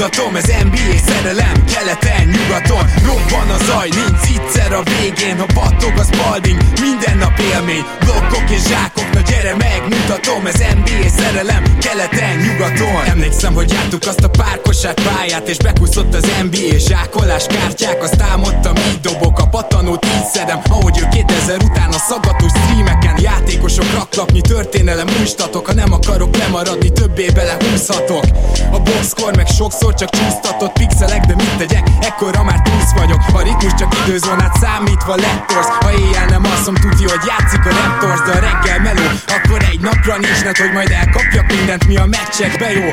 megmutatom Ez NBA szerelem, keleten, nyugaton Robban a zaj, nincs egyszer a végén Ha battog a spalding, minden nap élmény Blokkok és zsákok, na gyere megmutatom Ez NBA szerelem, keleten, nyugaton. Emlékszem, hogy jártuk azt a párkosát pályát És bekúszott az NBA zsákolás kártyák. Azt álmodtam, így dobok a patanót, így szedem Ahogy ő 2000 után a szaggatós streameken Játékosok raklapnyi történelem újstatok Ha nem akarok lemaradni, többé bele húzhatok A boxkor meg sokszor csak csúsztatott pixelek De mit tegyek, ekkora már túsz vagyok. A ritmus csak időzónát számítva lettorsz Ha éjjel nem asszom, tudja, hogy játszik a Raptors De a reggel egy napra nincs net, hogy majd elkapjak mindent, mi a meccsekbe jó.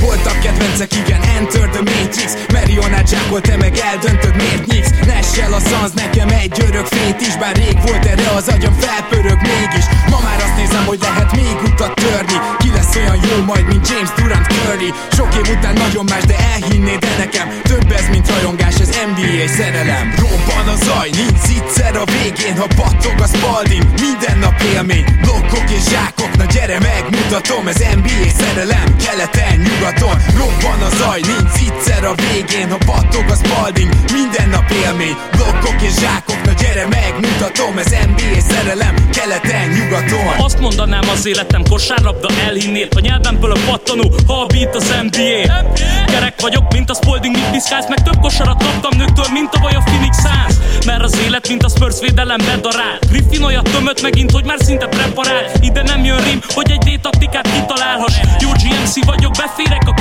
Voltak kedvencek, igen, Enter the Matrix. Marionát zsákol, te meg eldöntöd, miért nyíksz. Nessel a szansz, nekem egy örök fét is Bár rég volt erre az agyam, felpörög mégis. Ma már azt nézem, hogy lehet még utat törni. Ki lesz olyan jó majd, mint James Durant Curry? Sok év után nagyon más, de elhinnéd de nekem Több ez, mint rajongás, ez NBA szerelem. Robban a zaj, nincs egyszer a végén Ha battog a spalding, minden nap élmény. Blokkok és zsákok, na gyere megmutatom Ez NBA szerelem, keleten, nyugaton. Robban a zaj, nincs egyszer a végén. Ha battog a spalding, minden nap élmény. Blokkok és zsákok, na gyere megmutatom Ez NBA szerelem, keleten, nyugaton. Azt mondanám az életem kosárlabda elhinnél A nyelvemből a pattanó, ha a beat az NBA Kerek vagyok, mint a Spalding, mit piszkálsz Meg több kosarat kaptam nőktől, mint a a Phoenix Suns. Mert az élet, mint a Spurs védelem bedarál Griffin olyat tömött megint, hogy már szinte preparál. Ide nem jön rim, hogy egy D-taktikát kitalálhass. Jó GMC vagyok, beférek a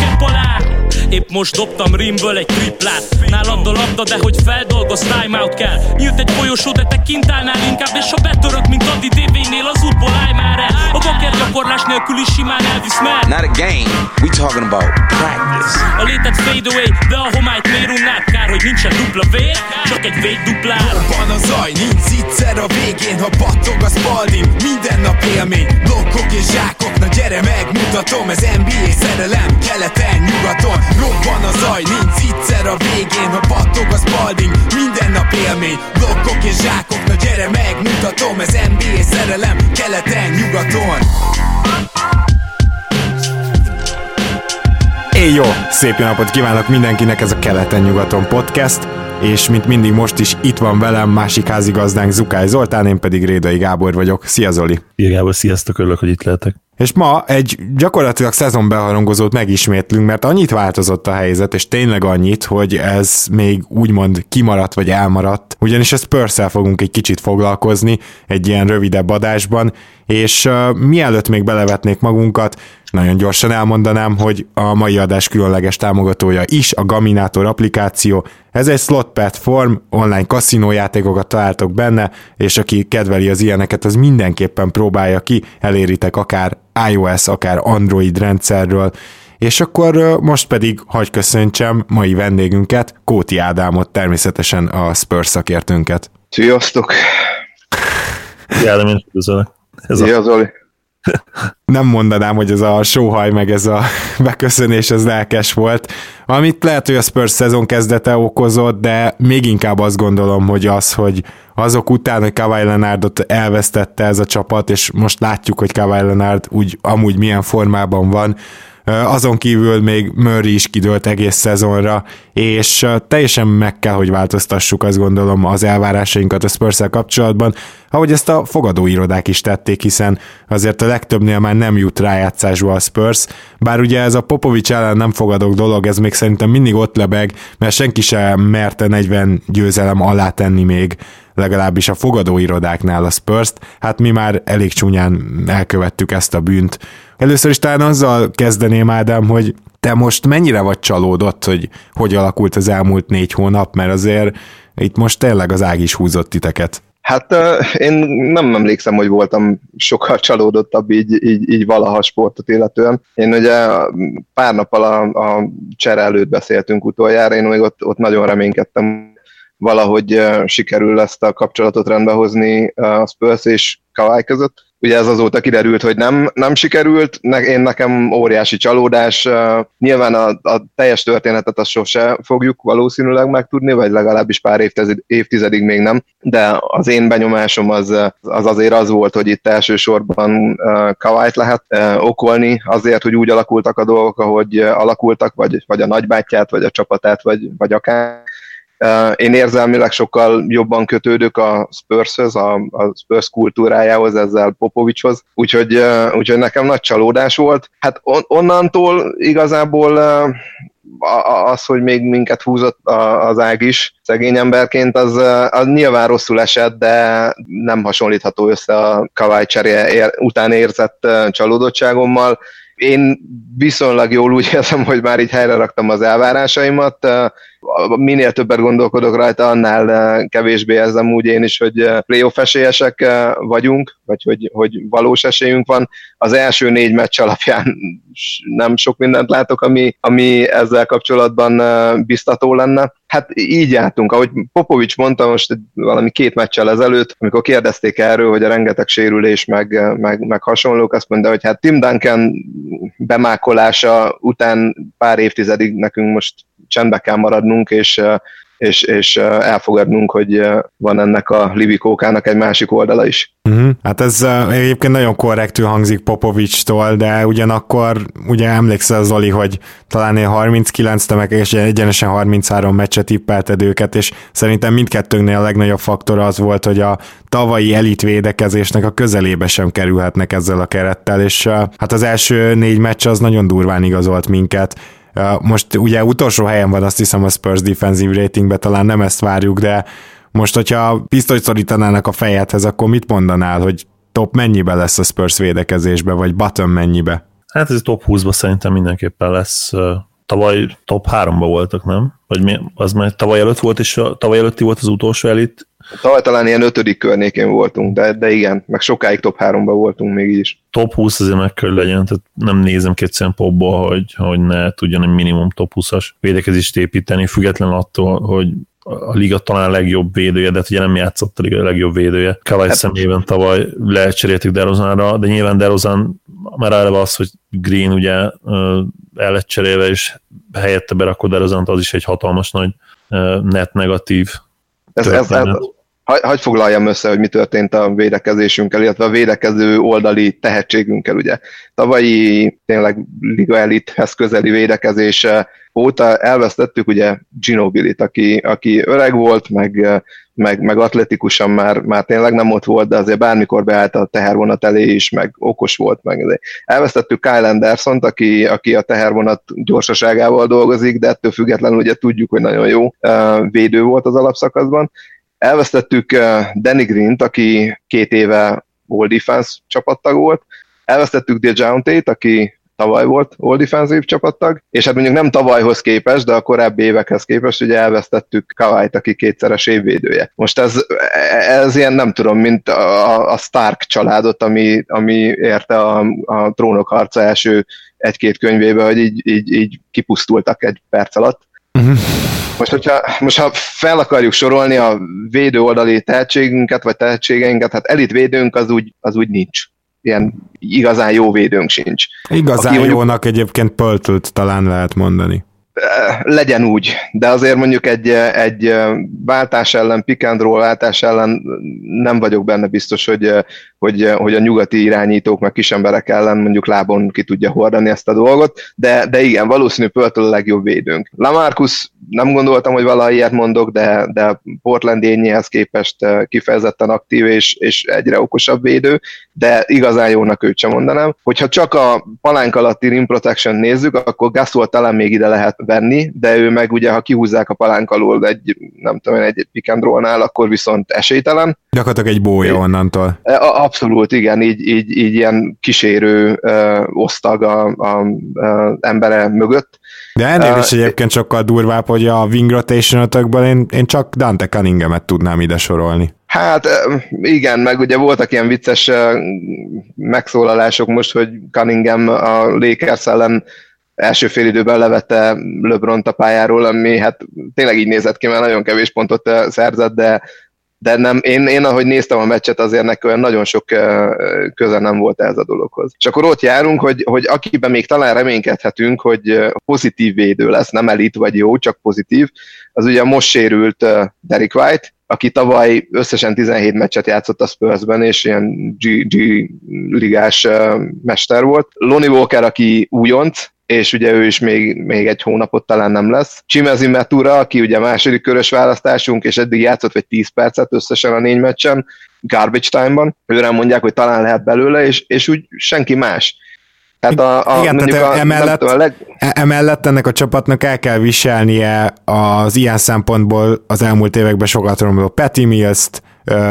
most dobtam rimből egy triplát. Nálad a labda, de hogy feldolgoz, timeout kell. Nyílt egy folyosó, de te kint állnál inkább És ha betörök, mint Adi DV-nél, az útból állj már el. A baker gyakorlás nélkül is simán elvisz már Not a game, we talking about practice. A létet fade away, de a homályt miért unnád? Kár, hogy nincsen dupla vér, csak egy véd duplál Robban a zaj, nincs egyszer a végén Ha battog a spalding, minden nap élmény Blokkok és zsákok, na gyere megmutatom Ez NBA szerelem, keleten, nyugaton. Robban a zaj, nincs egyszer a végén Ha battog a spalding, minden nap élmény. Blokkok és zsákok, na gyere megmutatom Ez NBA szerelem, keleten, nyugaton. Éj jó! Szép napot kívánok mindenkinek, ez a Keleten-nyugaton podcast, és mint mindig most is itt van velem másik házigazdánk Zukály Zoltán, én pedig Rédai Gábor vagyok. Szia Zoli! Szia Gábor, sziasztok, örülök, hogy itt lehetek. És ma egy gyakorlatilag szezonbeharangozót megismétlünk, mert annyit változott a helyzet, és tényleg annyit, hogy ez még úgymond kimaradt vagy elmaradt, ugyanis a spurs fogunk egy kicsit foglalkozni egy ilyen rövidebb adásban, és uh, mielőtt még belevetnék magunkat, nagyon gyorsan elmondanám, hogy a mai adás különleges támogatója is a Gaminator applikáció. Ez egy slot platform, online kaszinójátékokat találtok benne, és aki kedveli az ilyeneket, az mindenképpen próbálja ki, eléritek akár iOS, akár Android rendszerről, és akkor most pedig hagy köszöntsem mai vendégünket, Kóti Ádámot, természetesen a Spurs szakértőnket. Sziasztok! Jelen, üdvözlök. Ez Szia, a... Zoli! Nem mondanám, hogy ez a sóhaj meg ez a beköszönés, ez lelkes volt. Amit lehet, hogy a Spurs szezon kezdete okozott, de még inkább azt gondolom, hogy az, hogy azok után, hogy Kawhi Leonardot elvesztette ez a csapat, és most látjuk, hogy Kawhi Leonard úgy amúgy milyen formában van, azon kívül még Murray is kidőlt egész szezonra, és teljesen meg kell, hogy változtassuk azt gondolom az elvárásainkat a spurs kapcsolatban, ahogy ezt a fogadóirodák is tették, hiszen azért a legtöbbnél már nem jut rájátszásba a Spurs, bár ugye ez a Popovics ellen nem fogadok dolog, ez még szerintem mindig ott lebeg, mert senki sem merte 40 győzelem alá tenni még legalábbis a fogadóirodáknál a spurs hát mi már elég csúnyán elkövettük ezt a bűnt. Először is talán azzal kezdeném, Ádám, hogy te most mennyire vagy csalódott, hogy hogy alakult az elmúlt négy hónap, mert azért itt most tényleg az ág is húzott titeket. Hát én nem emlékszem, hogy voltam sokkal csalódottabb így, így, így valaha sportot illetően. Én ugye pár nappal a, a csere előtt beszéltünk utoljára, én még ott, ott nagyon reménykedtem, valahogy sikerül ezt a kapcsolatot rendbehozni a Spurs és Kawai között, ugye ez azóta kiderült, hogy nem, nem sikerült, ne, én nekem óriási csalódás, nyilván a, a teljes történetet azt sose fogjuk valószínűleg megtudni, vagy legalábbis pár évtized, évtizedig még nem, de az én benyomásom az, az azért az volt, hogy itt elsősorban Kawait lehet okolni azért, hogy úgy alakultak a dolgok, ahogy alakultak, vagy, vagy a nagybátyját, vagy a csapatát, vagy, vagy akár én érzelmileg sokkal jobban kötődök a Spurshöz, a, a Spurs kultúrájához, ezzel Popovicshoz, úgyhogy, úgyhogy nekem nagy csalódás volt. Hát on, onnantól igazából az, hogy még minket húzott az ág is szegény emberként, az, az nyilván rosszul esett, de nem hasonlítható össze a Kawai cseré után érzett csalódottságommal. Én viszonylag jól úgy érzem, hogy már így helyre raktam az elvárásaimat. Minél többet gondolkodok rajta, annál kevésbé érzem úgy én is, hogy playoff esélyesek vagyunk, vagy hogy, hogy valós esélyünk van. Az első négy meccs alapján nem sok mindent látok, ami, ami ezzel kapcsolatban biztató lenne. Hát így jártunk, ahogy Popovics mondta most valami két meccsel ezelőtt, amikor kérdezték erről, hogy a rengeteg sérülés meg, meg, meg hasonlók, azt mondta, hogy hát Tim Duncan bemákolása után pár évtizedig nekünk most csendbe kell maradnunk, és és, és elfogadnunk, hogy van ennek a Livikókának egy másik oldala is. Uh-huh. Hát ez egyébként nagyon korrektül hangzik Popovicstól, de ugyanakkor ugye emlékszel Zoli, hogy talán én 39 meg és egyenesen 33 meccset tippelted őket, és szerintem mindkettőnknél a legnagyobb faktor az volt, hogy a tavalyi elit védekezésnek a közelébe sem kerülhetnek ezzel a kerettel, és hát az első négy meccs az nagyon durván igazolt minket, most ugye utolsó helyen van azt hiszem a Spurs defensive ratingbe, talán nem ezt várjuk, de most, hogyha pisztolyt szorítanának a fejedhez, akkor mit mondanál, hogy top mennyibe lesz a Spurs védekezésbe, vagy bottom mennyibe? Hát ez top 20-ba szerintem mindenképpen lesz. Tavaly top 3-ba voltak, nem? Vagy mi, az már tavaly előtt volt, és a, tavaly előtti volt az utolsó elit Tavaly talán ilyen ötödik környékén voltunk, de, de igen, meg sokáig top 3-ban voltunk még így is. Top 20 azért meg kell legyen, tehát nem nézem két szempontból, hogy, hogy ne tudjon egy minimum top 20-as védekezést építeni, független attól, hogy a liga talán a legjobb védője, de hát ugye nem játszott a liga a legjobb védője. Kawai hát, szemében tavaly lecseréltük Derozanra, de nyilván Derozan már eleve az, hogy Green ugye el lett cserélve, és helyette berakod Derozant, az is egy hatalmas nagy net negatív ez, ez, ez, hagy foglaljam össze, hogy mi történt a védekezésünkkel, illetve a védekező oldali tehetségünkkel, ugye. Tavalyi tényleg Liga Elithez közeli védekezése óta elvesztettük ugye Ginobilit, aki, aki öreg volt, meg, meg, meg atletikusan már, már tényleg nem ott volt, de azért bármikor beállt a tehervonat elé is, meg okos volt, meg elvesztettük Kyle Anderson-t, aki, aki a tehervonat gyorsaságával dolgozik, de ettől függetlenül ugye tudjuk, hogy nagyon jó védő volt az alapszakaszban, Elvesztettük eh, Danny Green-t, aki két éve All Defense csapattag volt, elvesztettük Dejounte-t, aki tavaly volt All Defensive csapattag, és hát mondjuk nem tavalyhoz képest, de a korábbi évekhez képest ugye elvesztettük Kawait, aki kétszeres évvédője. Most ez, ez ilyen nem tudom, mint a, a Stark családot, ami, ami érte a, a trónok harca első egy-két könyvébe, hogy így, így, így kipusztultak egy perc alatt. Uh-huh. Most, hogyha most ha fel akarjuk sorolni a védő oldali tehetségünket, vagy tehetségeinket, hát elit védőnk az úgy, az úgy nincs. Ilyen igazán jó védőnk sincs. Igazán Aki jónak mondjuk, egyébként pöltült talán lehet mondani legyen úgy, de azért mondjuk egy, egy váltás ellen, pick and roll váltás ellen nem vagyok benne biztos, hogy, hogy, hogy a nyugati irányítók meg kisemberek ellen mondjuk lábon ki tudja hordani ezt a dolgot, de, de igen, valószínű Pörtől a legjobb védőnk. Lamarcus nem gondoltam, hogy valaha ilyet mondok, de, de Portland ényéhez képest kifejezetten aktív és, és egyre okosabb védő, de igazán jónak őt sem mondanám. Hogyha csak a palánk alatti rim protection nézzük, akkor Gasol talán még ide lehet venni, de ő meg ugye, ha kihúzzák a palánk alól egy, nem tudom, egy pick and roll-nál, akkor viszont esélytelen. Gyakorlatilag egy bója onnantól. E, abszolút, igen, így, így, így ilyen kísérő ö, osztag a, a, a embere mögött. De ennél uh, is egyébként sokkal durvább, hogy a wing rotation én, én csak Dante Cunningham-et tudnám ide sorolni. Hát igen, meg ugye voltak ilyen vicces megszólalások most, hogy Cunningham a Lakers ellen első fél időben levette LeBron a pályáról, ami hát tényleg így nézett ki, mert nagyon kevés pontot szerzett, de de nem, én, én ahogy néztem a meccset, azért neki olyan nagyon sok köze nem volt ez a dologhoz. És akkor ott járunk, hogy, hogy akiben még talán reménykedhetünk, hogy pozitív védő lesz, nem elit vagy jó, csak pozitív, az ugye most sérült Derek White, aki tavaly összesen 17 meccset játszott a Spursben, és ilyen G, G ligás mester volt. Lonnie Walker, aki újonc, és ugye ő is még, még egy hónapot talán nem lesz. Csimezi Metura, aki ugye második körös választásunk, és eddig játszott vagy 10 percet összesen a négy meccsen, garbage time-ban, őre mondják, hogy talán lehet belőle, és, és úgy senki más. Tehát a, a, Igen, tehát a, emellett, a leg... E- emellett ennek a csapatnak el kell viselnie az ilyen szempontból az elmúlt években sokat romló Petty Mills-t,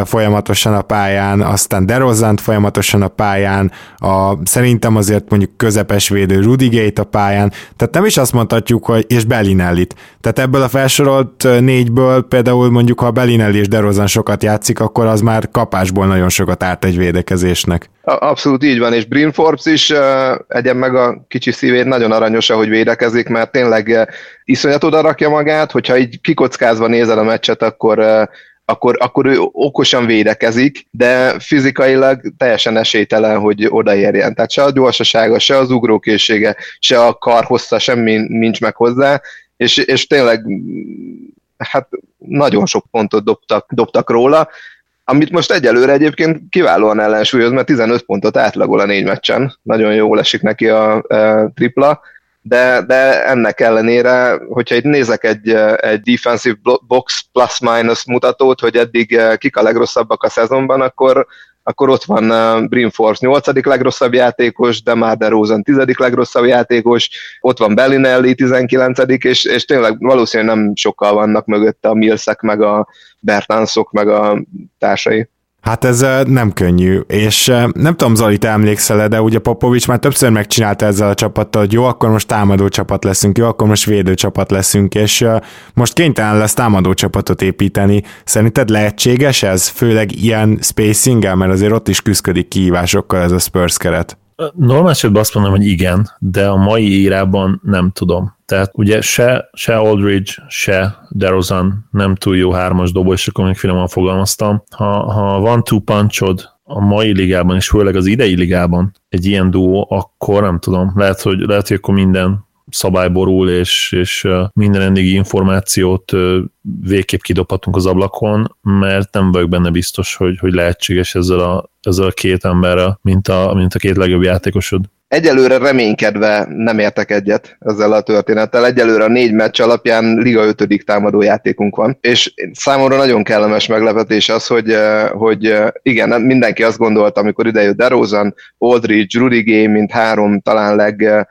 folyamatosan a pályán, aztán DeRozant folyamatosan a pályán, a, szerintem azért mondjuk közepes védő Rudy Gate a pályán, tehát nem is azt mondhatjuk, hogy és Bellinellit. Tehát ebből a felsorolt négyből például mondjuk, ha Bellinelli és DeRozan sokat játszik, akkor az már kapásból nagyon sokat árt egy védekezésnek. Abszolút így van, és Brin Forbes is egyen meg a kicsi szívét, nagyon aranyos, ahogy védekezik, mert tényleg iszonyat oda rakja magát, hogyha így kikockázva nézel a meccset, akkor akkor, akkor ő okosan védekezik, de fizikailag teljesen esélytelen, hogy odaérjen. Tehát se a gyorsasága, se az ugrókészsége, se a kar hossza, semmi nincs meg hozzá, és, és tényleg hát nagyon sok pontot dobtak, dobtak róla, amit most egyelőre egyébként kiválóan ellensúlyoz, mert 15 pontot átlagol a négy meccsen, nagyon jól esik neki a, a tripla, de, de ennek ellenére, hogyha itt nézek egy, egy defensive box plus-minus mutatót, hogy eddig kik a legrosszabbak a szezonban, akkor, akkor ott van Brim Force 8. legrosszabb játékos, de már DeRozan 10. legrosszabb játékos, ott van Bellinelli 19. és, és tényleg valószínűleg nem sokkal vannak mögötte a Millsek, meg a Bertansok, meg a társai. Hát ez nem könnyű, és nem tudom, Zoli, te emlékszel de ugye Popovics már többször megcsinálta ezzel a csapattal, hogy jó, akkor most támadó csapat leszünk, jó, akkor most védő csapat leszünk, és most kénytelen lesz támadó csapatot építeni. Szerinted lehetséges ez, főleg ilyen spacing mert azért ott is küzdik kihívásokkal ez a Spurs keret? Normál esetben azt mondom, hogy igen, de a mai írában nem tudom. Tehát ugye se, se Aldridge, se DeRozan nem túl jó hármas dobó, és akkor még finoman fogalmaztam. Ha, ha van two punchod a mai ligában, és főleg az idei ligában egy ilyen duó, akkor nem tudom, lehet, hogy, lehet, hogy akkor minden szabályborul, és, és minden eddigi információt végképp kidobhatunk az ablakon, mert nem vagyok benne biztos, hogy, hogy lehetséges ezzel a, ezzel a két emberrel, mint a, mint a két legjobb játékosod egyelőre reménykedve nem értek egyet ezzel a történettel. Egyelőre a négy meccs alapján Liga 5. támadó játékunk van. És számomra nagyon kellemes meglepetés az, hogy, eh, hogy eh, igen, mindenki azt gondolta, amikor idejött DeRozan, Aldridge, Rudy Gay, mint három talán leg, eh,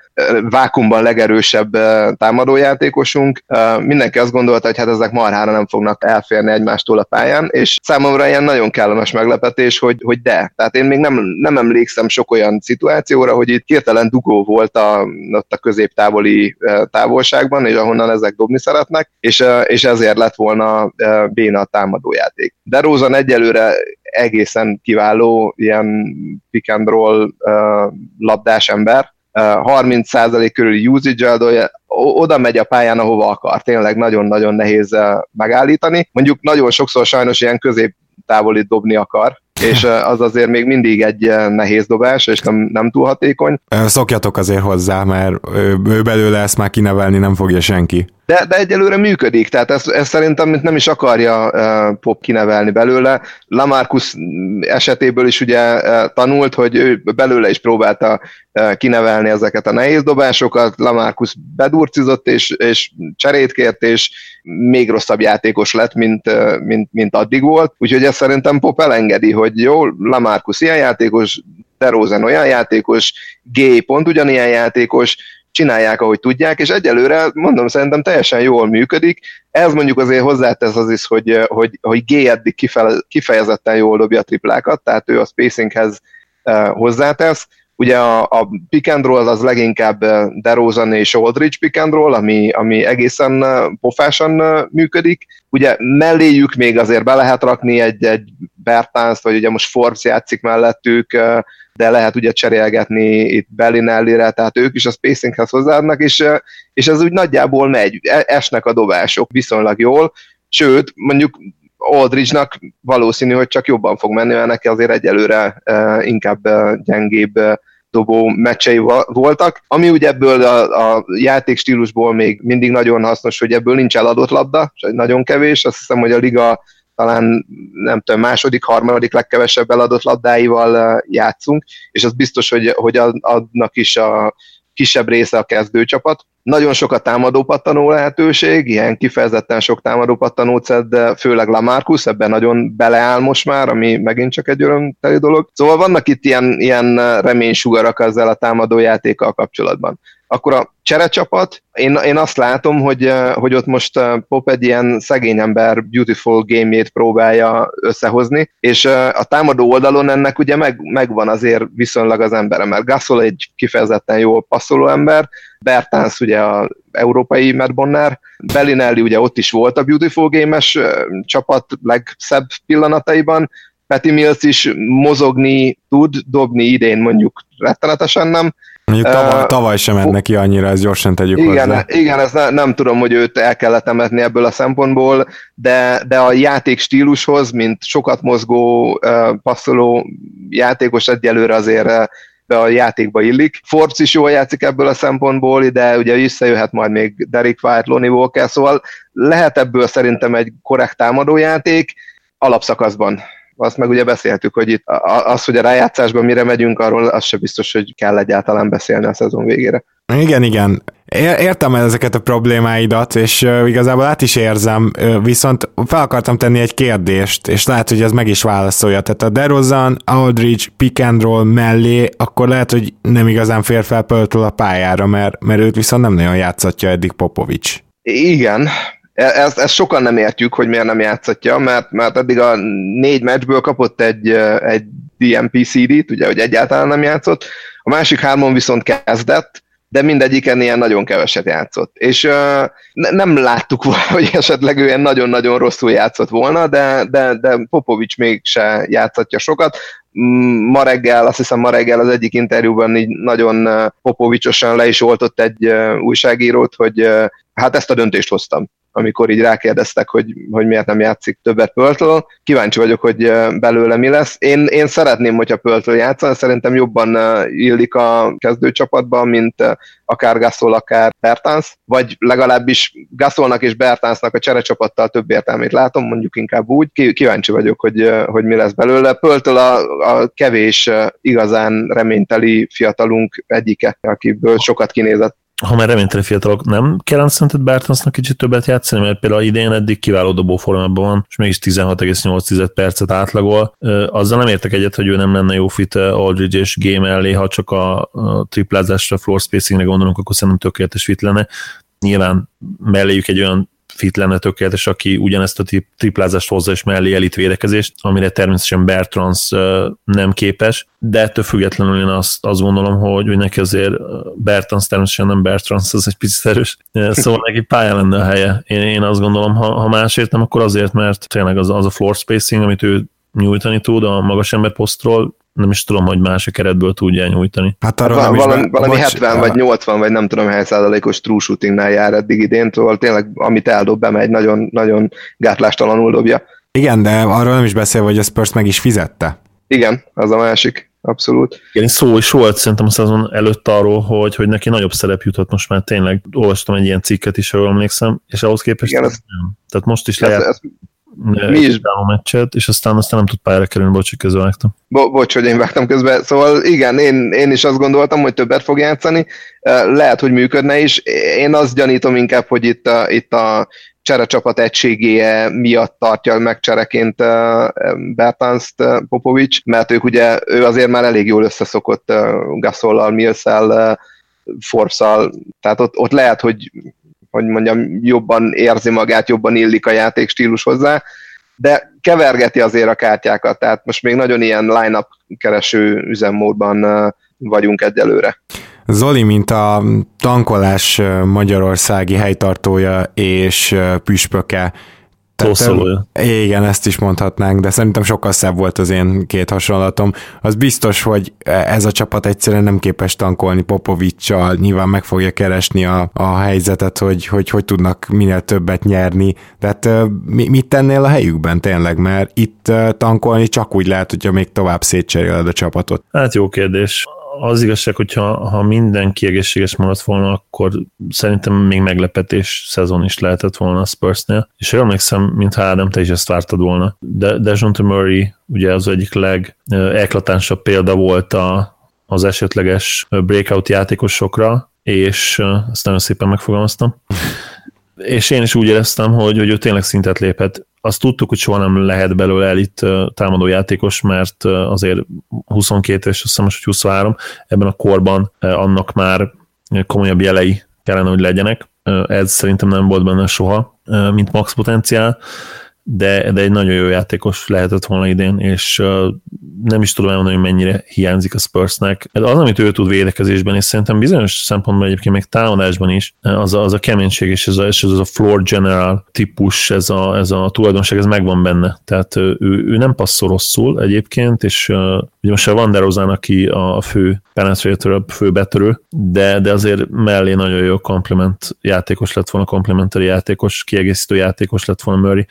vákumban legerősebb támadójátékosunk. Mindenki azt gondolta, hogy hát ezek marhára nem fognak elférni egymástól a pályán, és számomra ilyen nagyon kellemes meglepetés, hogy, hogy de. Tehát én még nem, nem emlékszem sok olyan szituációra, hogy itt hirtelen dugó volt a, ott a középtávoli távolságban, és ahonnan ezek dobni szeretnek, és, és ezért lett volna béna a támadójáték. De Rózan egyelőre egészen kiváló ilyen pick and roll labdás ember, 30% körüli usage oda megy a pályán, ahova akar. Tényleg nagyon-nagyon nehéz megállítani. Mondjuk nagyon sokszor sajnos ilyen középtávolit dobni akar, és az azért még mindig egy nehéz dobás, és nem, nem túl hatékony. Szokjatok azért hozzá, mert ő, ő belőle ezt már kinevelni nem fogja senki. De, de egyelőre működik, tehát ezt, ezt szerintem nem is akarja uh, Pop kinevelni belőle. Lamarcus esetéből is ugye uh, tanult, hogy ő belőle is próbálta uh, kinevelni ezeket a nehéz dobásokat, Lamarcus bedurcizott és, és cserét kért, és még rosszabb játékos lett, mint, mint, mint addig volt. Úgyhogy ezt szerintem Pop elengedi, hogy jó, Lamarcus ilyen játékos, DeRozan olyan játékos, G pont ugyanilyen játékos, csinálják, ahogy tudják, és egyelőre, mondom, szerintem teljesen jól működik. Ez mondjuk azért hozzátesz az is, hogy, hogy, hogy G eddig kifejezetten jól dobja a triplákat, tehát ő a spacinghez uh, hozzátesz. Ugye a, a pick and roll az leginkább DeRozan és Aldridge pick and roll, ami, ami egészen pofásan működik. Ugye melléjük még azért be lehet rakni egy, egy Bertánzt, vagy ugye most Forbes játszik mellettük, de lehet ugye cserélgetni itt Bellinellire, tehát ők is a spacinghez hozzáadnak, és, és ez úgy nagyjából megy, e, esnek a dobások viszonylag jól, sőt, mondjuk Aldridge-nak valószínű, hogy csak jobban fog menni, mert neki azért egyelőre inkább gyengébb dobó meccsei voltak, ami ugye ebből a, a játékstílusból még mindig nagyon hasznos, hogy ebből nincs eladott labda, és nagyon kevés, azt hiszem, hogy a liga talán nem tudom, második, harmadik legkevesebb eladott labdáival játszunk, és az biztos, hogy, hogy adnak is a kisebb része a kezdőcsapat. Nagyon sok a támadó pattanó lehetőség, ilyen kifejezetten sok támadó pattanót szed, főleg Lamarcus, ebben nagyon beleáll most már, ami megint csak egy örömteli dolog. Szóval vannak itt ilyen, ilyen reménysugarak ezzel a támadó kapcsolatban akkor a cserecsapat, én, én azt látom, hogy, hogy ott most Pop egy ilyen szegény ember beautiful game próbálja összehozni, és a támadó oldalon ennek ugye meg, megvan azért viszonylag az embere, mert Gasol egy kifejezetten jól passzoló ember, Bertans ugye a európai Madbonner, Bellinelli ugye ott is volt a Beautiful Game-es csapat legszebb pillanataiban, Petty Mills is mozogni tud, dobni idén mondjuk rettenetesen nem, Mondjuk tavaly, tavaly sem ment neki annyira, ezt gyorsan tegyük igen, hozzá. Igen, ezt ne, nem tudom, hogy őt el kellett temetni ebből a szempontból, de, de a játék stílushoz, mint sokat mozgó, uh, passzoló játékos egyelőre azért be a játékba illik. Forbes is jól játszik ebből a szempontból, de ugye visszajöhet majd még Derek White, Lonnie Walker, szóval lehet ebből szerintem egy korrekt támadójáték alapszakaszban azt meg ugye beszéltük, hogy itt az, hogy a rájátszásban mire megyünk, arról az sem biztos, hogy kell egyáltalán beszélni a szezon végére. Igen, igen. Értem ezeket a problémáidat, és igazából át is érzem, viszont fel akartam tenni egy kérdést, és lehet, hogy ez meg is válaszolja. Tehát a DeRozan, Aldridge, pick and roll mellé, akkor lehet, hogy nem igazán fér fel Pöltől a pályára, mert, mert őt viszont nem nagyon játszatja eddig Popovics. Igen, ezt, ezt sokan nem értjük, hogy miért nem játszatja, mert, mert eddig a négy meccsből kapott egy, egy DMP CD-t, ugye, hogy egyáltalán nem játszott, a másik hármon viszont kezdett, de mindegyiken ilyen nagyon keveset játszott. És uh, ne, nem láttuk volna, hogy esetleg ő ilyen nagyon-nagyon rosszul játszott volna, de, de, de Popovics mégse játszatja sokat. Ma reggel, azt hiszem ma reggel az egyik interjúban így nagyon Popovicsosan le is oltott egy újságírót, hogy hát ezt a döntést hoztam amikor így rákérdeztek, hogy, hogy miért nem játszik többet Pöltől. Kíváncsi vagyok, hogy belőle mi lesz. Én, én szeretném, hogyha Pöltől játszana, szerintem jobban illik a kezdőcsapatban, mint akár Gasol, akár Bertans, vagy legalábbis Gasolnak és Bertansnak a cserecsapattal több értelmét látom, mondjuk inkább úgy. Kíváncsi vagyok, hogy, hogy mi lesz belőle. Pöltől a, a kevés igazán reményteli fiatalunk egyike, akiből sokat kinézett ha már reménytelen fiatalok, nem kellene szerinted Bertansnak kicsit többet játszani, mert például idén eddig kiváló dobó formában van, és mégis 16,8 percet átlagol. Azzal nem értek egyet, hogy ő nem lenne jó fit Aldridge és game elé, ha csak a triplázásra, floor spacingre gondolunk, akkor szerintem tökéletes fit lenne. Nyilván melléjük egy olyan fit lenne tökéletes, aki ugyanezt a triplázást hozza és mellé elit védekezést, amire természetesen Bertrans nem képes, de ettől függetlenül én azt, azt gondolom, hogy, hogy neki azért Bertrans természetesen nem Bertrans, az egy picit erős, szóval neki pálya lenne a helye. Én, én azt gondolom, ha, ha másért nem, akkor azért, mert tényleg az, az a floor spacing, amit ő nyújtani tud a magas ember posztról, nem is tudom, hogy más keretből tudja nyújtani. Hát arra hát, valami, be, valami 70 vagy 80 vagy nem tudom hány százalékos true shootingnál jár eddig idén, szóval tényleg amit eldob, bemegy, nagyon, nagyon gátlástalanul dobja. Igen, de arról nem is beszél, hogy a Spurs meg is fizette. Igen, az a másik abszolút. Igen, szó is volt szerintem a szezon előtt arról, hogy, hogy neki nagyobb szerep jutott most már tényleg. Olvastam egy ilyen cikket is, ahol emlékszem, és ahhoz képest Igen, ez, nem. Tehát most is lehet. Ez, ez mi is a meccset, és aztán aztán nem tud pályára kerülni, bocs, hogy közbevágtam. Bo- bocs, hogy én vágtam közben. Szóval igen, én, én is azt gondoltam, hogy többet fog játszani. Lehet, hogy működne is. Én azt gyanítom inkább, hogy itt a, itt a cserecsapat egységéje miatt tartja meg csereként Bertanszt Popovics, mert ők ugye, ő azért már elég jól összeszokott Gasollal, Millszel, Forszal, tehát ott, ott lehet, hogy hogy mondjam, jobban érzi magát, jobban illik a játékstílus hozzá, de kevergeti azért a kártyákat, tehát most még nagyon ilyen line-up kereső üzemmódban vagyunk egyelőre. Zoli, mint a tankolás magyarországi helytartója és püspöke, Szószólója. Igen, ezt is mondhatnánk, de szerintem sokkal szebb volt az én két hasonlatom. Az biztos, hogy ez a csapat egyszerűen nem képes tankolni Popovicsal, nyilván meg fogja keresni a, a helyzetet, hogy, hogy hogy tudnak minél többet nyerni, de hát mit tennél a helyükben tényleg, mert itt tankolni csak úgy lehet, hogyha még tovább szétcseréled a csapatot. Hát jó kérdés az igazság, hogyha ha minden egészséges maradt volna, akkor szerintem még meglepetés szezon is lehetett volna a Spursnél. És emlékszem, mintha Ádám, te is ezt vártad volna. De Dejounte Murray ugye az egyik legeklatánsabb példa volt a, az esetleges breakout játékosokra, és ezt nagyon szépen megfogalmaztam. És én is úgy éreztem, hogy, hogy ő tényleg szintet lépett azt tudtuk, hogy soha nem lehet belőle elit támadó játékos, mert azért 22 és azt hiszem, hogy 23, ebben a korban annak már komolyabb jelei kellene, hogy legyenek. Ez szerintem nem volt benne soha, mint max potenciál de, de egy nagyon jó játékos lehetett volna idén, és uh, nem is tudom elmondani, hogy mennyire hiányzik a Spursnek. Ez az, amit ő tud védekezésben, és szerintem bizonyos szempontból egyébként még támadásban is, az a, az a keménység és ez a, és ez a floor general típus, ez a, ez a tulajdonság, ez megvan benne. Tehát ő, ő nem passzol rosszul egyébként, és uh, ugye most a Van der Rozan, aki a fő penetrator, a fő betörő, de, de azért mellé nagyon jó komplement játékos lett volna, komplementari játékos, kiegészítő játékos lett volna Murray,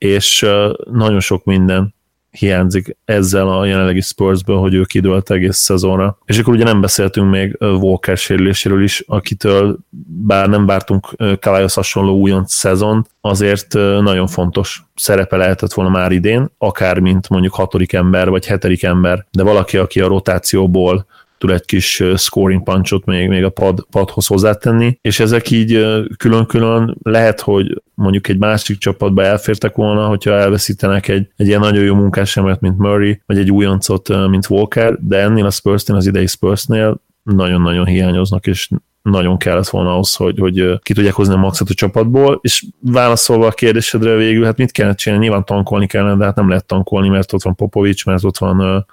és nagyon sok minden hiányzik ezzel a jelenlegi Spursből, hogy ő kidőlt egész szezonra. És akkor ugye nem beszéltünk még Walker sérüléséről is, akitől bár nem vártunk Kalajos hasonló újonc szezon, azért nagyon fontos szerepe lehetett volna már idén, akár mint mondjuk hatodik ember, vagy hetedik ember, de valaki, aki a rotációból tud egy kis scoring punchot még, még a pad, padhoz hozzátenni, és ezek így külön-külön lehet, hogy mondjuk egy másik csapatba elfértek volna, hogyha elveszítenek egy, egy ilyen nagyon jó munkásemet, mint Murray, vagy egy újoncot, mint Walker, de ennél a Spursnél, az idei Spursnél nagyon-nagyon hiányoznak, és nagyon kellett volna ahhoz, hogy, hogy ki tudják hozni a maxot a csapatból, és válaszolva a kérdésedre végül, hát mit kellene csinálni? Nyilván tankolni kellene, de hát nem lehet tankolni, mert ott van Popovics, mert ott van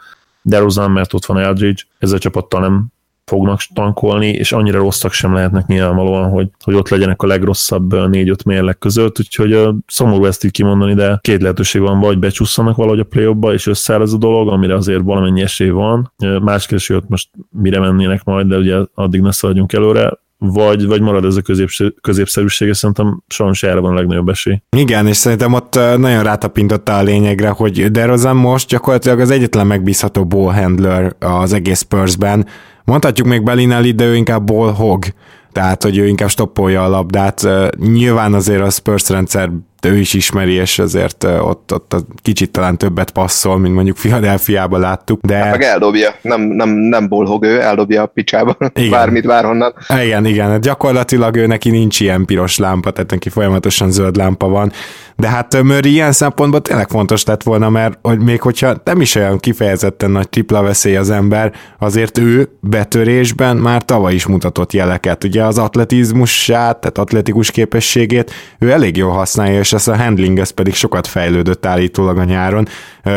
DeRozan, mert ott van Eldridge, ezzel csapattal nem fognak tankolni, és annyira rosszak sem lehetnek nyilvánvalóan, hogy, hogy ott legyenek a legrosszabb négy-öt mérleg között, úgyhogy szomorú ezt így kimondani, de két lehetőség van, vagy becsusszanak valahogy a play és összeáll ez a dolog, amire azért valamennyi esély van. Más kérdés, hogy ott most mire mennének majd, de ugye addig ne szaladjunk előre, vagy, vagy marad ez a középszerűség, és szerintem sajnos erre van a legnagyobb esély. Igen, és szerintem ott nagyon rátapintotta a lényegre, hogy DeRozan most gyakorlatilag az egyetlen megbízható ball handler az egész Spursben. Mondhatjuk még Belinelli, de ő inkább ball hog, tehát hogy ő inkább stoppolja a labdát. Nyilván azért a Spurs rendszer ő is ismeri, és azért ott, ott a kicsit talán többet passzol, mint mondjuk Philadelphiában láttuk, de... Hát meg eldobja, nem, nem, nem bolhog ő, eldobja a picsába, igen. bármit várhonnan. Igen, igen, gyakorlatilag ő neki nincs ilyen piros lámpa, tehát neki folyamatosan zöld lámpa van, de hát Murray ilyen szempontból tényleg fontos lett volna, mert hogy még hogyha nem is olyan kifejezetten nagy tripla veszély az ember, azért ő betörésben már tavaly is mutatott jeleket. Ugye az atletizmusát, tehát atletikus képességét ő elég jól használja, és ez a handling ez pedig sokat fejlődött állítólag a nyáron,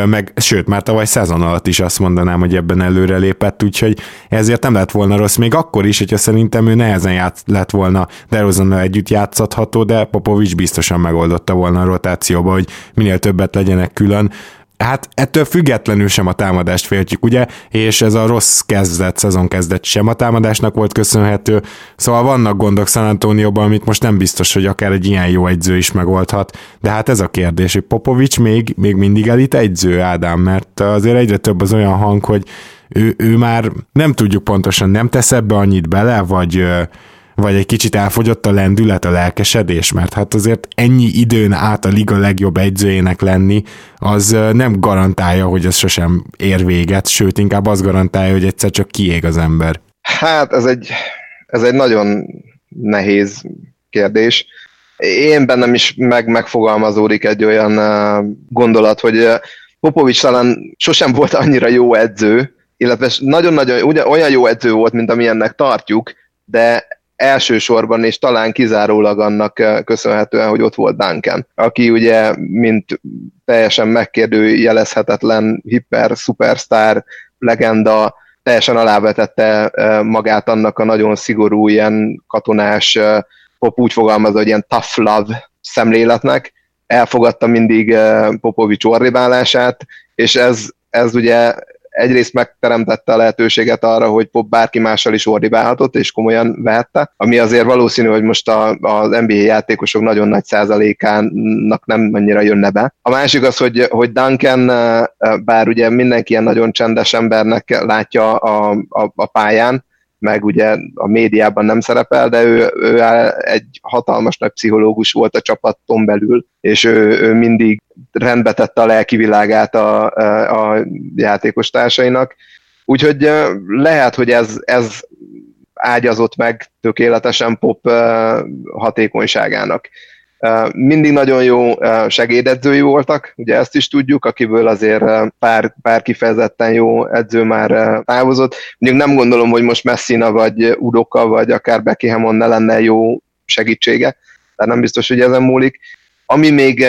meg sőt, már tavaly szezon alatt is azt mondanám, hogy ebben előre lépett, úgyhogy ezért nem lett volna rossz, még akkor is, hogyha szerintem ő nehezen játsz, lett volna DeRozannal együtt játszható, de Popovics biztosan megoldotta volna a rotációba, hogy minél többet legyenek külön, hát ettől függetlenül sem a támadást féltjük, ugye, és ez a rossz kezdet, szezon kezdet sem a támadásnak volt köszönhető, szóval vannak gondok San Antonioban, amit most nem biztos, hogy akár egy ilyen jó egyző is megoldhat, de hát ez a kérdés, hogy Popovics még, még mindig elit egyző, Ádám, mert azért egyre több az olyan hang, hogy ő, ő már nem tudjuk pontosan, nem tesz ebbe annyit bele, vagy vagy egy kicsit elfogyott a lendület, a lelkesedés, mert hát azért ennyi időn át a liga legjobb egyzőjének lenni, az nem garantálja, hogy ez sosem ér véget, sőt, inkább az garantálja, hogy egyszer csak kiég az ember. Hát ez egy, ez egy nagyon nehéz kérdés. Én bennem is meg, megfogalmazódik egy olyan gondolat, hogy Popovics talán sosem volt annyira jó edző, illetve nagyon-nagyon olyan jó edző volt, mint amilyennek tartjuk, de elsősorban és talán kizárólag annak eh, köszönhetően, hogy ott volt Duncan, aki ugye, mint teljesen megkérdőjelezhetetlen hiper, superstar, legenda, teljesen alávetette eh, magát annak a nagyon szigorú, ilyen katonás, eh, pop úgy fogalmazza, hogy ilyen tough love szemléletnek, elfogadta mindig Popovics orribálását, és ez, ez ugye egyrészt megteremtette a lehetőséget arra, hogy Pop bárki mással is ordibálhatott, és komolyan vehette, ami azért valószínű, hogy most a, az NBA játékosok nagyon nagy százalékának nem annyira jönne be. A másik az, hogy, hogy Duncan, bár ugye mindenki ilyen nagyon csendes embernek látja a, a, a pályán, meg ugye a médiában nem szerepel, de ő, ő egy hatalmas nagy pszichológus volt a csapaton belül, és ő, ő mindig rendbe tette a lelki világát a, a játékos társainak. Úgyhogy lehet, hogy ez, ez ágyazott meg tökéletesen pop hatékonyságának. Mindig nagyon jó segédedzői voltak, ugye ezt is tudjuk, akiből azért pár, pár kifejezetten jó edző már távozott. Mondjuk nem gondolom, hogy most Messina vagy Udoka vagy akár Becky Hammond ne lenne jó segítsége, tehát nem biztos, hogy ezen múlik. Ami még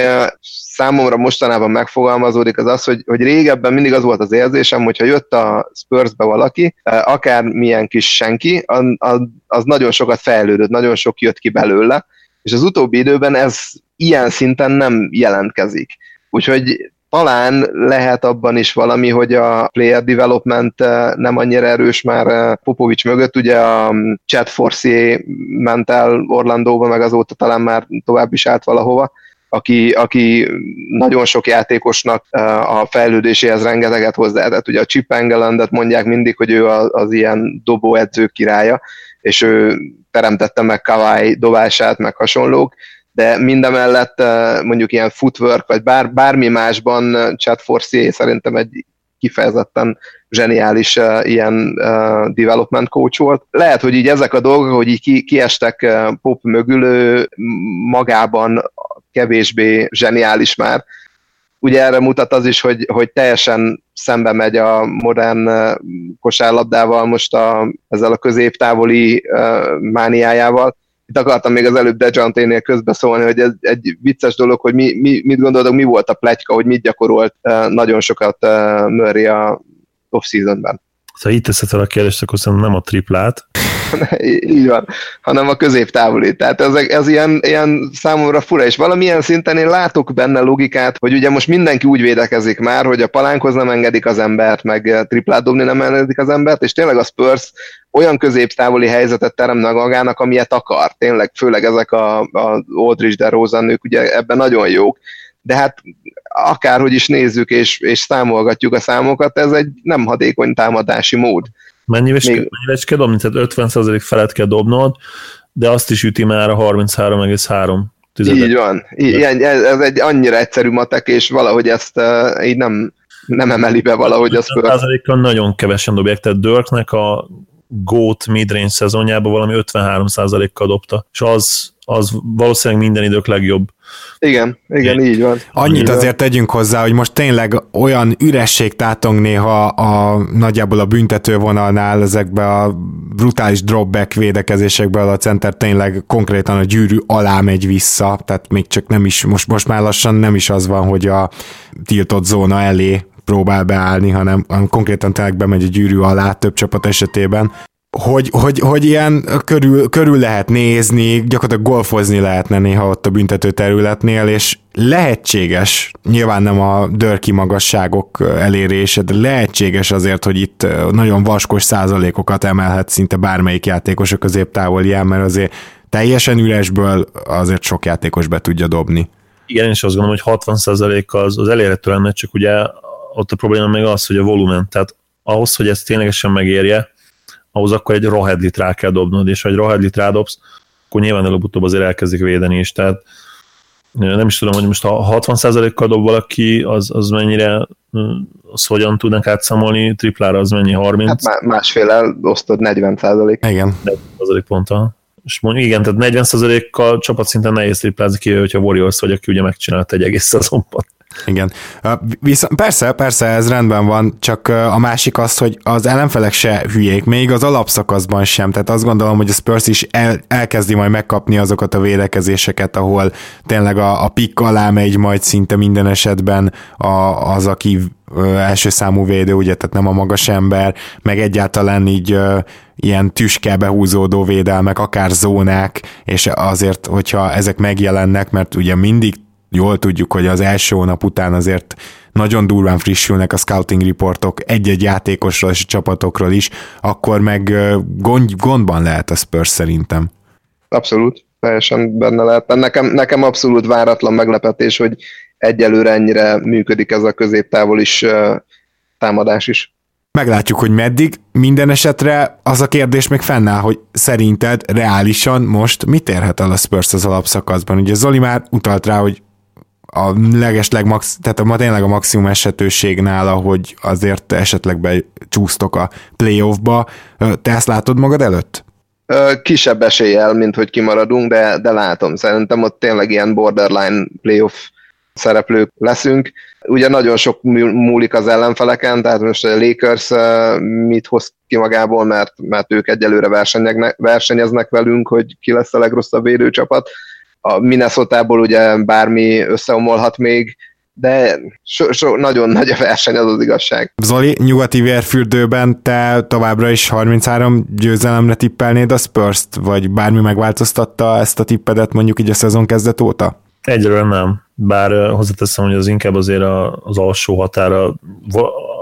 számomra mostanában megfogalmazódik, az az, hogy, hogy régebben mindig az volt az érzésem, hogyha jött a Spursbe valaki, akár milyen kis senki, az, az nagyon sokat fejlődött, nagyon sok jött ki belőle, és az utóbbi időben ez ilyen szinten nem jelentkezik. Úgyhogy talán lehet abban is valami, hogy a player development eh, nem annyira erős már eh, Popovics mögött, ugye a Chad Forcier ment el Orlandóba, meg azóta talán már tovább is állt valahova, aki, aki nagyon sok játékosnak eh, a fejlődéséhez rengeteget hozzá. Tehát ugye a Chip Engelandet mondják mindig, hogy ő az, az ilyen dobóedző királya, és ő teremtette meg Kawai dobását, meg hasonlók, de mindemellett eh, mondjuk ilyen footwork, vagy bár, bármi másban eh, Chad Forcier szerintem egy kifejezetten zseniális uh, ilyen development coach volt. Lehet, hogy így ezek a dolgok, hogy így ki, kiestek Pop mögül, ő magában kevésbé zseniális már, ugye erre mutat az is, hogy, hogy teljesen szembe megy a modern kosárlabdával most a, ezzel a középtávoli uh, mániájával. Itt akartam még az előbb Dejanténél közbeszólni, hogy ez egy vicces dolog, hogy mi, mi, mit gondoltok, mi volt a pletyka, hogy mit gyakorolt nagyon sokat uh, Murray a off-seasonben. Szóval itt teszed fel a kérdést, akkor szerintem nem a triplát. így van, hanem a középtávoli. Tehát ez, ez ilyen, ilyen számomra fura, és valamilyen szinten én látok benne logikát, hogy ugye most mindenki úgy védekezik már, hogy a palánkhoz nem engedik az embert, meg triplát dobni nem engedik az embert, és tényleg a Spurs olyan középtávoli helyzetet terem meg magának, amilyet akar. Tényleg, főleg ezek a, a Aldridge de Rosa nők, ugye ebben nagyon jók, de hát akárhogy is nézzük és, és számolgatjuk a számokat, ez egy nem hatékony támadási mód. Mennyivel Még... kell dobni? Tehát 50% felett kell dobnod, de azt is üti már a 33,3 tizedet. Így van. Így, ez, egy annyira egyszerű matek, és valahogy ezt uh, így nem, nem emeli be valahogy az kal nagyon kevesen dobják, tehát Dirknek a GOAT midrange szezonjában valami 53%-kal dobta, és az, az valószínűleg minden idők legjobb igen, igen, így van. Annyit azért tegyünk hozzá, hogy most tényleg olyan üresség tátong néha a nagyjából a büntetővonalnál ezekbe a brutális dropback védekezésekből a center tényleg konkrétan a gyűrű alá megy vissza, tehát még csak nem is, most, most már lassan nem is az van, hogy a tiltott zóna elé próbál beállni, hanem, hanem konkrétan tényleg bemegy a gyűrű alá több csapat esetében hogy, hogy, hogy ilyen körül, körül lehet nézni, gyakorlatilag golfozni lehetne néha ott a büntető területnél, és lehetséges, nyilván nem a dörki magasságok elérése, de lehetséges azért, hogy itt nagyon vaskos százalékokat emelhet szinte bármelyik játékos a középtávolián, mert azért teljesen üresből azért sok játékos be tudja dobni. Igen, és azt gondolom, hogy 60% az, az elérhető lenne, csak ugye ott a probléma még az, hogy a volumen, tehát ahhoz, hogy ezt ténylegesen megérje, ahhoz akkor egy rohedlit rá kell dobnod, és ha egy rohedlit rádobsz, akkor nyilván előbb-utóbb azért elkezdik védeni is, tehát nem is tudom, hogy most ha 60%-kal dob valaki, az, az mennyire, az hogyan tudnak átszámolni triplára, az mennyi 30? Hát másféle osztod 40%. Igen. 40% ponttal. És mondjuk igen, tehát 40%-kal csapatszinten nehéz triplázni ki, hogyha Warriors vagy, aki ugye megcsinált egy egész szezonban. Igen. Viszont persze, persze, ez rendben van, csak a másik az, hogy az ellenfelek se hülyék, még az alapszakaszban sem, tehát azt gondolom, hogy a Spurs is el, elkezdi majd megkapni azokat a védekezéseket, ahol tényleg a, a pick alá megy majd szinte minden esetben a, az, aki első számú védő, ugye, tehát nem a magas ember, meg egyáltalán így ilyen tüske behúzódó védelmek, akár zónák, és azért, hogyha ezek megjelennek, mert ugye mindig jól tudjuk, hogy az első hónap után azért nagyon durván frissülnek a scouting riportok egy-egy játékosról és csapatokról is, akkor meg gond, gondban lehet a Spurs szerintem. Abszolút, teljesen benne lehet. Nekem, nekem abszolút váratlan meglepetés, hogy egyelőre ennyire működik ez a középtávol is támadás is. Meglátjuk, hogy meddig. Minden esetre az a kérdés még fennáll, hogy szerinted reálisan most mit érhet el a Spurs az alapszakaszban? Ugye Zoli már utalt rá, hogy a leges legmax, tehát a, tényleg a maximum esetőség nála, hogy azért esetleg becsúsztok a playoffba. Te ezt látod magad előtt? Kisebb eséllyel, mint hogy kimaradunk, de, de látom. Szerintem ott tényleg ilyen borderline playoff szereplők leszünk. Ugye nagyon sok múlik az ellenfeleken, tehát most a Lakers mit hoz ki magából, mert, mert ők egyelőre versenyeznek velünk, hogy ki lesz a legrosszabb védőcsapat. A minnesota ugye bármi összeomolhat még, de so, so, nagyon nagy a verseny, az az igazság. Zoli, nyugati vérfürdőben te továbbra is 33 győzelemre tippelnéd a spurs vagy bármi megváltoztatta ezt a tippedet mondjuk így a szezon kezdet óta? Egyről nem, bár hozzáteszem, hogy az inkább azért az alsó határa,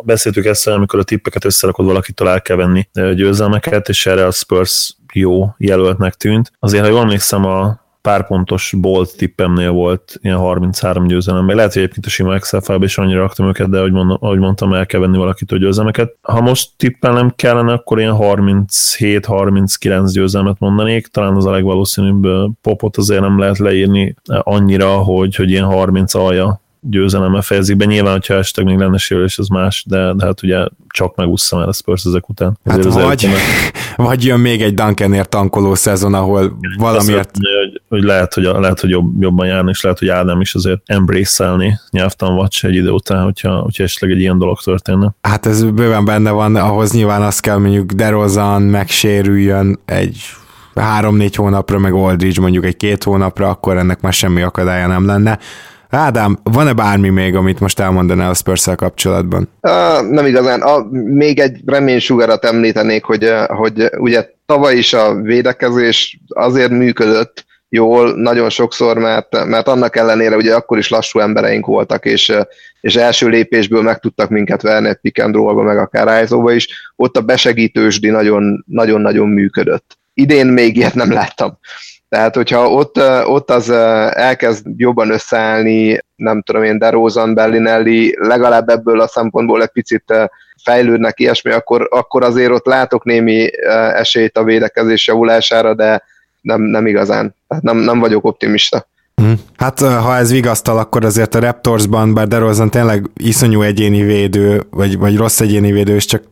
beszéltük ezt, amikor a tippeket összerakod valakitől el kell venni győzelmeket, és erre a Spurs jó jelöltnek tűnt. Azért, ha jól emlékszem, a pár pontos bolt tippemnél volt ilyen 33 győzelem, meg lehet, hogy egyébként a sima Excel is annyira raktam őket, de ahogy, mondom, ahogy mondtam, el kell venni valakitől győzelmeket. Ha most tippelnem kellene, akkor ilyen 37-39 győzelmet mondanék, talán az a legvalószínűbb popot azért nem lehet leírni annyira, hogy, hogy ilyen 30 alja győzelemmel fejezik be. Nyilván, hogyha esetleg még lenne sérülés, az más, de, de hát ugye csak megúszszam el a Spurs ezek után. Hát az vagy, vagy jön még egy Duncanért tankoló szezon, ahol valamiért... Azt, hogy, hogy, lehet, hogy, lehet, hogy jobb, jobban járni, és lehet, hogy Ádám is azért embrace-elni nyelvtanvacs egy idő után, hogyha, hogyha esetleg egy ilyen dolog történne. Hát ez bőven benne van, ahhoz nyilván azt kell mondjuk DeRozan megsérüljön egy három-négy hónapra, meg Aldridge mondjuk egy két hónapra, akkor ennek már semmi akadálya nem lenne. Ádám, van-e bármi még, amit most elmondanál a spurs kapcsolatban? Uh, nem igazán. A, még egy reménysugarat említenék, hogy, hogy ugye tavaly is a védekezés azért működött jól nagyon sokszor, mert, mert annak ellenére ugye akkor is lassú embereink voltak, és, és első lépésből meg tudtak minket verni egy pick and meg akár iso is, ott a besegítősdi nagyon-nagyon működött. Idén még ilyet nem láttam. Tehát, hogyha ott, ott az elkezd jobban összeállni, nem tudom én, DeRozan, Bellinelli, legalább ebből a szempontból egy picit fejlődnek ilyesmi, akkor, akkor azért ott látok némi esélyt a védekezés javulására, de nem, nem igazán. Tehát nem, nem vagyok optimista. Mhm. Hát ha ez vigasztal, akkor azért a Raptorsban, bár DeRozan tényleg iszonyú egyéni védő, vagy, vagy rossz egyéni védő, és csak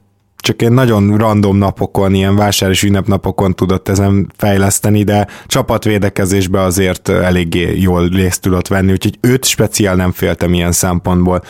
csak egy nagyon random napokon, ilyen vásár és ünnepnapokon tudott ezen fejleszteni, de csapatvédekezésbe azért eléggé jól részt tudott venni, úgyhogy őt speciál nem féltem ilyen szempontból.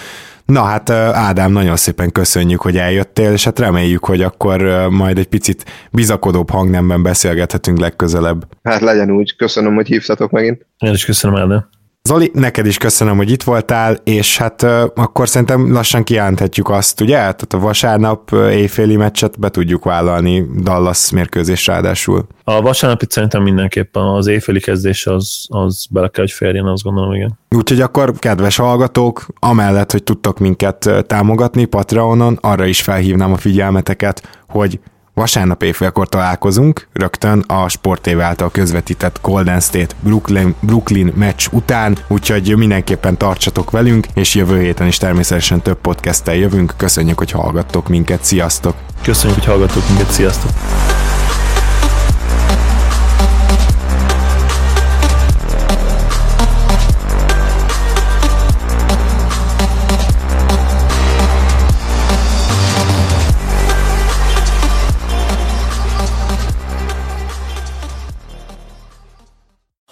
Na hát Ádám, nagyon szépen köszönjük, hogy eljöttél, és hát reméljük, hogy akkor majd egy picit bizakodóbb hangnemben beszélgethetünk legközelebb. Hát legyen úgy, köszönöm, hogy hívtatok megint. Én is köszönöm, Ádám. Zoli, neked is köszönöm, hogy itt voltál, és hát uh, akkor szerintem lassan kijelenthetjük azt, ugye? Tehát a vasárnap éjféli meccset be tudjuk vállalni Dallas mérkőzés ráadásul. A vasárnapit szerintem mindenképpen az éjféli kezdés az, az bele kell, hogy férjen, azt gondolom, igen. Úgyhogy akkor, kedves hallgatók, amellett, hogy tudtok minket támogatni Patreonon, arra is felhívnám a figyelmeteket, hogy Vasárnap éjfélkor találkozunk, rögtön a Sport által közvetített Golden State Brooklyn, Brooklyn meccs után, úgyhogy mindenképpen tartsatok velünk, és jövő héten is természetesen több podcasttel jövünk. Köszönjük, hogy hallgattok minket, sziasztok! Köszönjük, hogy hallgattok minket, sziasztok!